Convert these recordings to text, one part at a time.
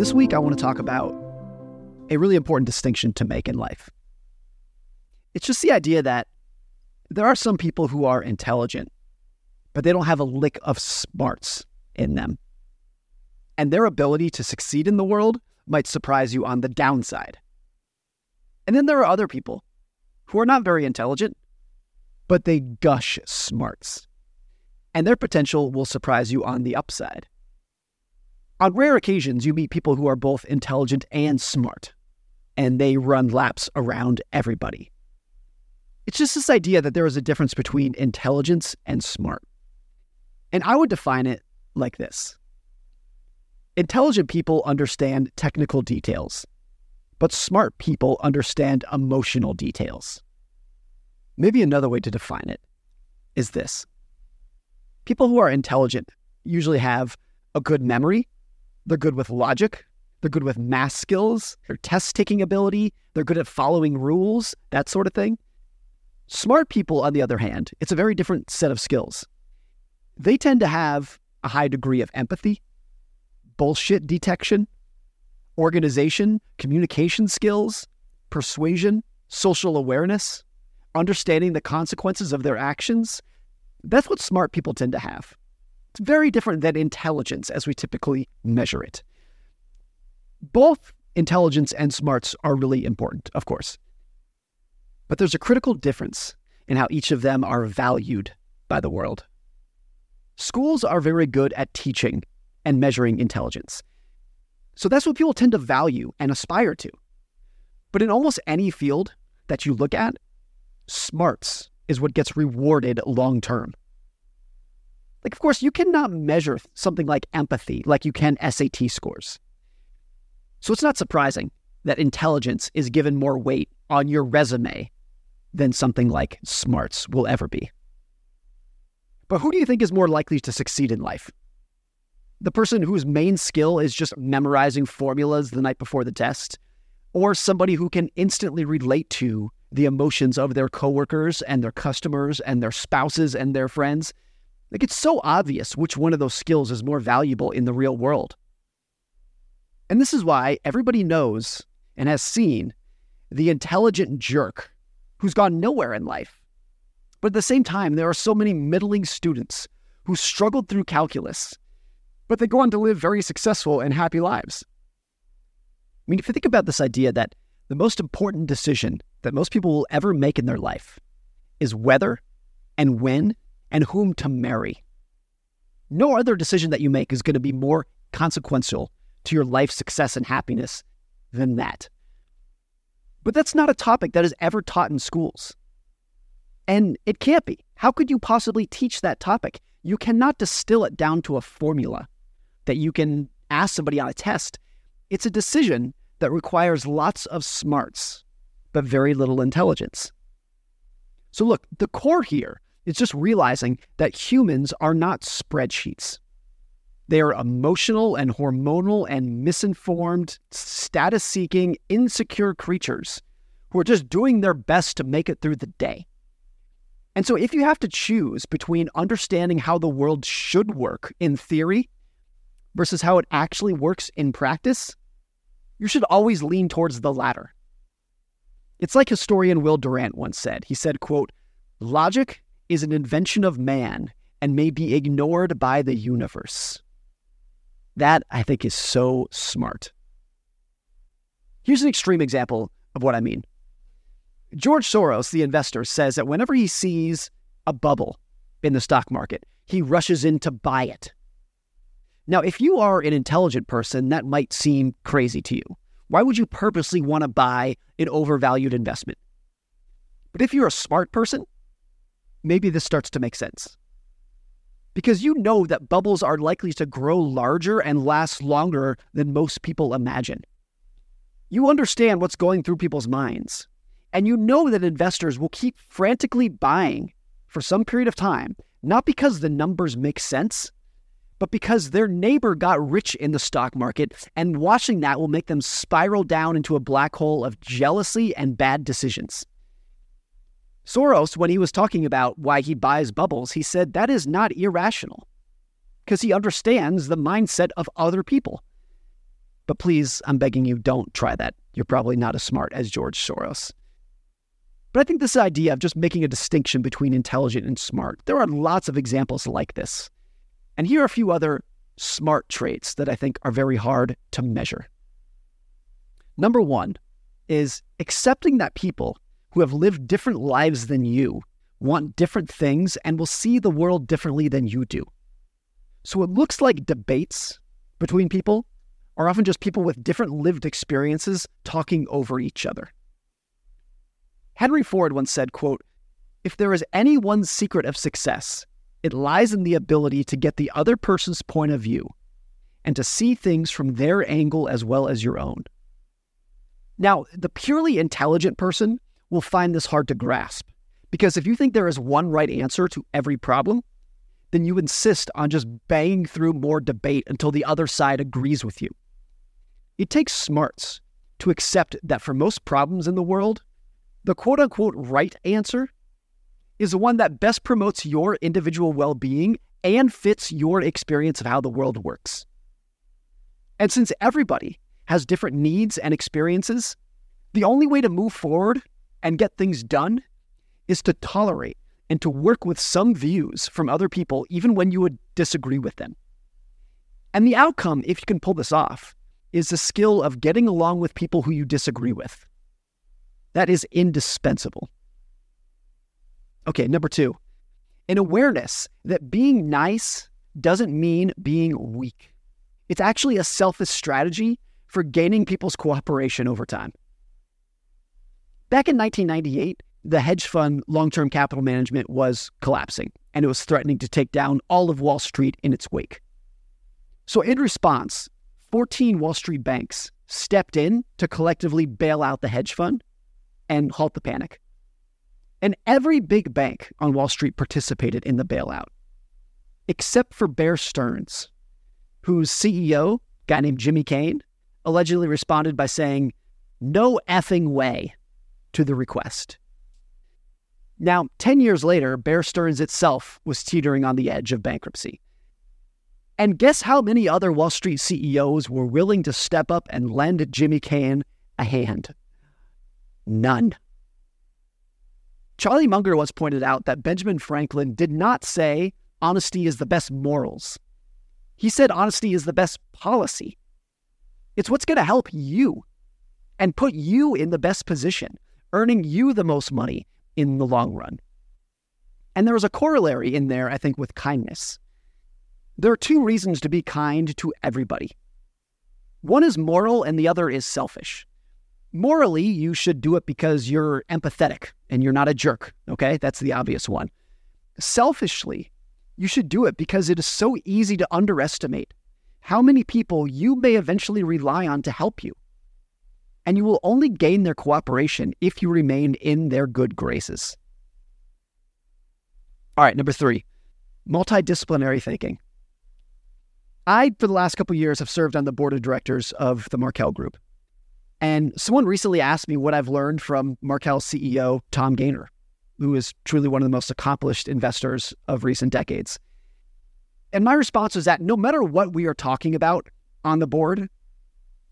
This week, I want to talk about a really important distinction to make in life. It's just the idea that there are some people who are intelligent, but they don't have a lick of smarts in them. And their ability to succeed in the world might surprise you on the downside. And then there are other people who are not very intelligent, but they gush smarts. And their potential will surprise you on the upside. On rare occasions, you meet people who are both intelligent and smart, and they run laps around everybody. It's just this idea that there is a difference between intelligence and smart. And I would define it like this Intelligent people understand technical details, but smart people understand emotional details. Maybe another way to define it is this people who are intelligent usually have a good memory they're good with logic. They're good with math skills, their test taking ability. They're good at following rules, that sort of thing. Smart people, on the other hand, it's a very different set of skills. They tend to have a high degree of empathy, bullshit detection, organization, communication skills, persuasion, social awareness, understanding the consequences of their actions. That's what smart people tend to have. It's very different than intelligence as we typically measure it. Both intelligence and smarts are really important, of course. But there's a critical difference in how each of them are valued by the world. Schools are very good at teaching and measuring intelligence. So that's what people tend to value and aspire to. But in almost any field that you look at, smarts is what gets rewarded long term. Like, of course, you cannot measure something like empathy like you can SAT scores. So it's not surprising that intelligence is given more weight on your resume than something like smarts will ever be. But who do you think is more likely to succeed in life? The person whose main skill is just memorizing formulas the night before the test? Or somebody who can instantly relate to the emotions of their coworkers and their customers and their spouses and their friends? Like it's so obvious which one of those skills is more valuable in the real world. And this is why everybody knows and has seen the intelligent jerk who's gone nowhere in life. But at the same time, there are so many middling students who struggled through calculus, but they go on to live very successful and happy lives. I mean, if you think about this idea that the most important decision that most people will ever make in their life is whether and when and whom to marry. No other decision that you make is going to be more consequential to your life success and happiness than that. But that's not a topic that is ever taught in schools. And it can't be. How could you possibly teach that topic? You cannot distill it down to a formula that you can ask somebody on a test. It's a decision that requires lots of smarts, but very little intelligence. So, look, the core here it's just realizing that humans are not spreadsheets. They are emotional and hormonal and misinformed, status seeking, insecure creatures who are just doing their best to make it through the day. And so, if you have to choose between understanding how the world should work in theory versus how it actually works in practice, you should always lean towards the latter. It's like historian Will Durant once said. He said, quote, logic is an invention of man and may be ignored by the universe. That, I think, is so smart. Here's an extreme example of what I mean. George Soros, the investor, says that whenever he sees a bubble in the stock market, he rushes in to buy it. Now, if you are an intelligent person, that might seem crazy to you. Why would you purposely want to buy an overvalued investment? But if you're a smart person, maybe this starts to make sense. Because you know that bubbles are likely to grow larger and last longer than most people imagine. You understand what's going through people's minds, and you know that investors will keep frantically buying for some period of time, not because the numbers make sense, but because their neighbor got rich in the stock market, and watching that will make them spiral down into a black hole of jealousy and bad decisions. Soros, when he was talking about why he buys bubbles, he said that is not irrational because he understands the mindset of other people. But please, I'm begging you, don't try that. You're probably not as smart as George Soros. But I think this idea of just making a distinction between intelligent and smart, there are lots of examples like this. And here are a few other smart traits that I think are very hard to measure. Number one is accepting that people who have lived different lives than you want different things and will see the world differently than you do. So it looks like debates between people are often just people with different lived experiences talking over each other. Henry Ford once said, quote, if there is any one secret of success, it lies in the ability to get the other person's point of view and to see things from their angle as well as your own. Now, the purely intelligent person will find this hard to grasp because if you think there is one right answer to every problem, then you insist on just banging through more debate until the other side agrees with you. It takes smarts to accept that for most problems in the world, the quote unquote right answer is the one that best promotes your individual well being and fits your experience of how the world works. And since everybody has different needs and experiences, the only way to move forward and get things done is to tolerate and to work with some views from other people, even when you would disagree with them. And the outcome, if you can pull this off, is the skill of getting along with people who you disagree with. That is indispensable. Okay, number two, an awareness that being nice doesn't mean being weak. It's actually a selfish strategy for gaining people's cooperation over time. Back in 1998, the hedge fund long term capital management was collapsing and it was threatening to take down all of Wall Street in its wake. So, in response, 14 Wall Street banks stepped in to collectively bail out the hedge fund and halt the panic. And every big bank on Wall Street participated in the bailout, except for Bear Stearns, whose CEO, guy named Jimmy Cayne, allegedly responded by saying, No effing way to the request. Now, 10 years later, Bear Stearns itself was teetering on the edge of bankruptcy. And guess how many other Wall Street CEOs were willing to step up and lend Jimmy Cayne a hand? None. Charlie Munger once pointed out that Benjamin Franklin did not say honesty is the best morals. He said honesty is the best policy. It's what's going to help you and put you in the best position, earning you the most money in the long run. And there is a corollary in there, I think, with kindness. There are two reasons to be kind to everybody. One is moral and the other is selfish morally, you should do it because you're empathetic and you're not a jerk. Okay. That's the obvious one. Selfishly, you should do it because it is so easy to underestimate how many people you may eventually rely on to help you. And you will only gain their cooperation if you remain in their good graces. All right, number three, multidisciplinary thinking. I, for the last couple years, have served on the board of directors of the Markel Group. And someone recently asked me what I've learned from Markel CEO, Tom Gayner, who is truly one of the most accomplished investors of recent decades. And my response was that no matter what we are talking about on the board,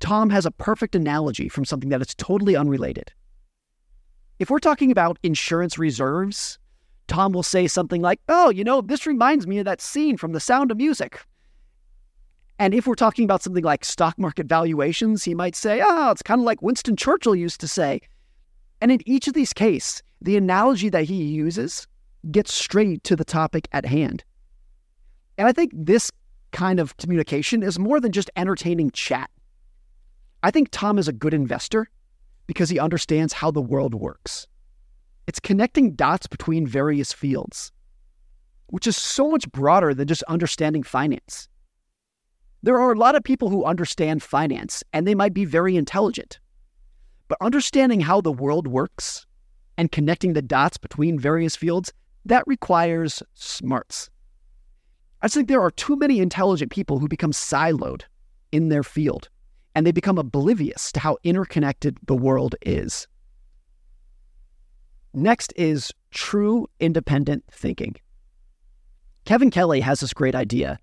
Tom has a perfect analogy from something that is totally unrelated. If we're talking about insurance reserves, Tom will say something like, Oh, you know, this reminds me of that scene from The Sound of Music. And if we're talking about something like stock market valuations, he might say, oh, it's kind of like Winston Churchill used to say. And in each of these cases, the analogy that he uses gets straight to the topic at hand. And I think this kind of communication is more than just entertaining chat. I think Tom is a good investor because he understands how the world works. It's connecting dots between various fields, which is so much broader than just understanding finance. There are a lot of people who understand finance and they might be very intelligent. But understanding how the world works and connecting the dots between various fields, that requires smarts. I think there are too many intelligent people who become siloed in their field and they become oblivious to how interconnected the world is. Next is true independent thinking. Kevin Kelly has this great idea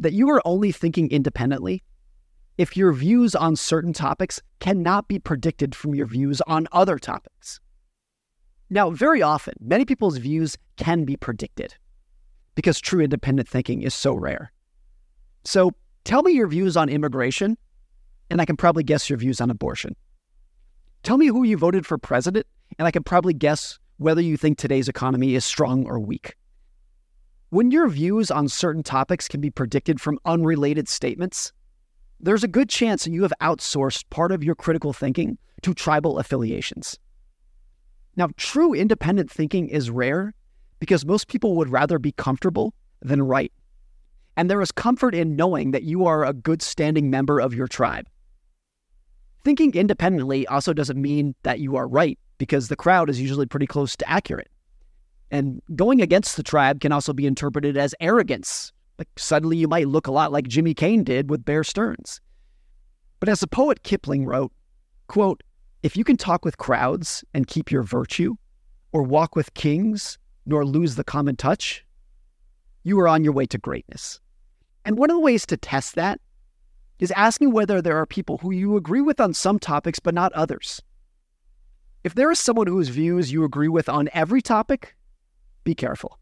that you are only thinking independently if your views on certain topics cannot be predicted from your views on other topics. Now, very often, many people's views can be predicted because true independent thinking is so rare. So, tell me your views on immigration, and I can probably guess your views on abortion. Tell me who you voted for president, and I can probably guess whether you think today's economy is strong or weak. When your views on certain topics can be predicted from unrelated statements, there's a good chance that you have outsourced part of your critical thinking to tribal affiliations. Now, true independent thinking is rare because most people would rather be comfortable than right. And there is comfort in knowing that you are a good standing member of your tribe. Thinking independently also doesn't mean that you are right because the crowd is usually pretty close to accurate. And going against the tribe can also be interpreted as arrogance like suddenly you might look a lot like Jimmy Cayne did with Bear Stearns. But as the poet Kipling wrote, quote, if you can talk with crowds and keep your virtue, or walk with kings, nor lose the common touch, you are on your way to greatness. And one of the ways to test that is asking whether there are people who you agree with on some topics but not others. If there is someone whose views you agree with on every topic, be careful.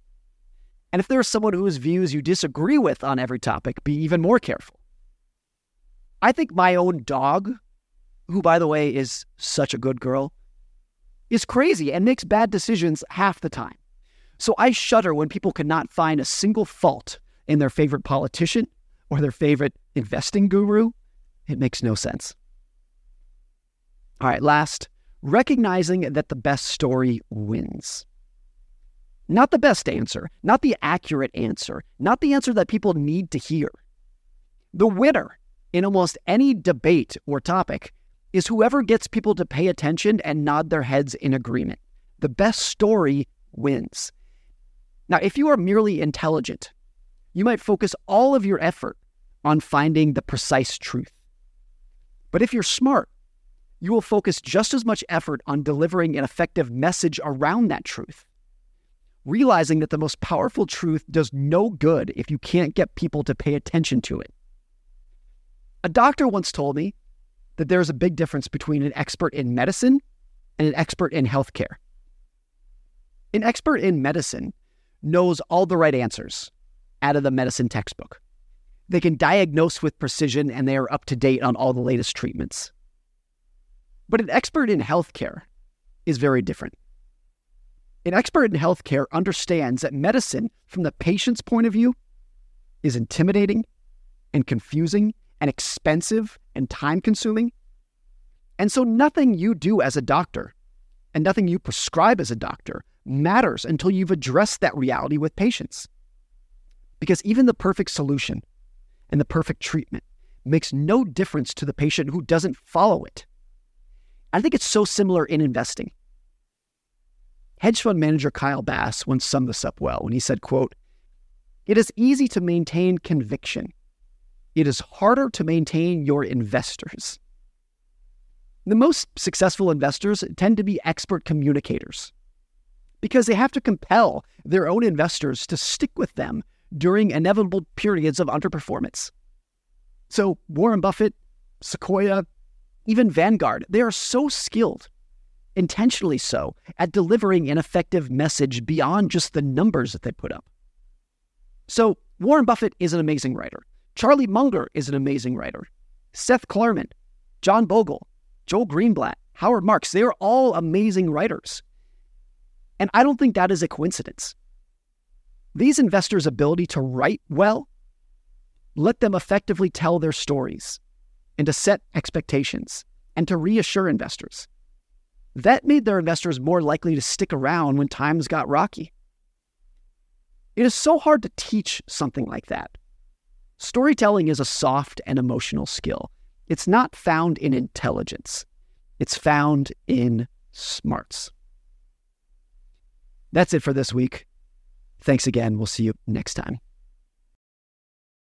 And if there is someone whose views you disagree with on every topic, be even more careful. I think my own dog, who, by the way, is such a good girl, is crazy and makes bad decisions half the time. So I shudder when people cannot find a single fault in their favorite politician or their favorite investing guru. It makes no sense. All right, last, recognizing that the best story wins. Not the best answer, not the accurate answer, not the answer that people need to hear. The winner in almost any debate or topic is whoever gets people to pay attention and nod their heads in agreement. The best story wins. Now, if you are merely intelligent, you might focus all of your effort on finding the precise truth. But if you're smart, you will focus just as much effort on delivering an effective message around that truth realizing that the most powerful truth does no good if you can't get people to pay attention to it. A doctor once told me that there is a big difference between an expert in medicine and an expert in healthcare. An expert in medicine knows all the right answers out of the medicine textbook. They can diagnose with precision and they are up to date on all the latest treatments. But an expert in healthcare is very different. An expert in healthcare understands that medicine, from the patient's point of view, is intimidating and confusing and expensive and time consuming. And so nothing you do as a doctor and nothing you prescribe as a doctor matters until you've addressed that reality with patients. Because even the perfect solution and the perfect treatment makes no difference to the patient who doesn't follow it. I think it's so similar in investing. Hedge fund manager Kyle Bass once summed this up well when he said, quote, It is easy to maintain conviction. It is harder to maintain your investors. The most successful investors tend to be expert communicators because they have to compel their own investors to stick with them during inevitable periods of underperformance. So, Warren Buffett, Sequoia, even Vanguard, they are so skilled intentionally so, at delivering an effective message beyond just the numbers that they put up. So, Warren Buffett is an amazing writer. Charlie Munger is an amazing writer. Seth Klarman, John Bogle, Joel Greenblatt, Howard Marks, they are all amazing writers. And I don't think that is a coincidence. These investors' ability to write well let them effectively tell their stories and to set expectations and to reassure investors. That made their investors more likely to stick around when times got rocky. It is so hard to teach something like that. Storytelling is a soft and emotional skill. It's not found in intelligence, it's found in smarts. That's it for this week. Thanks again. We'll see you next time.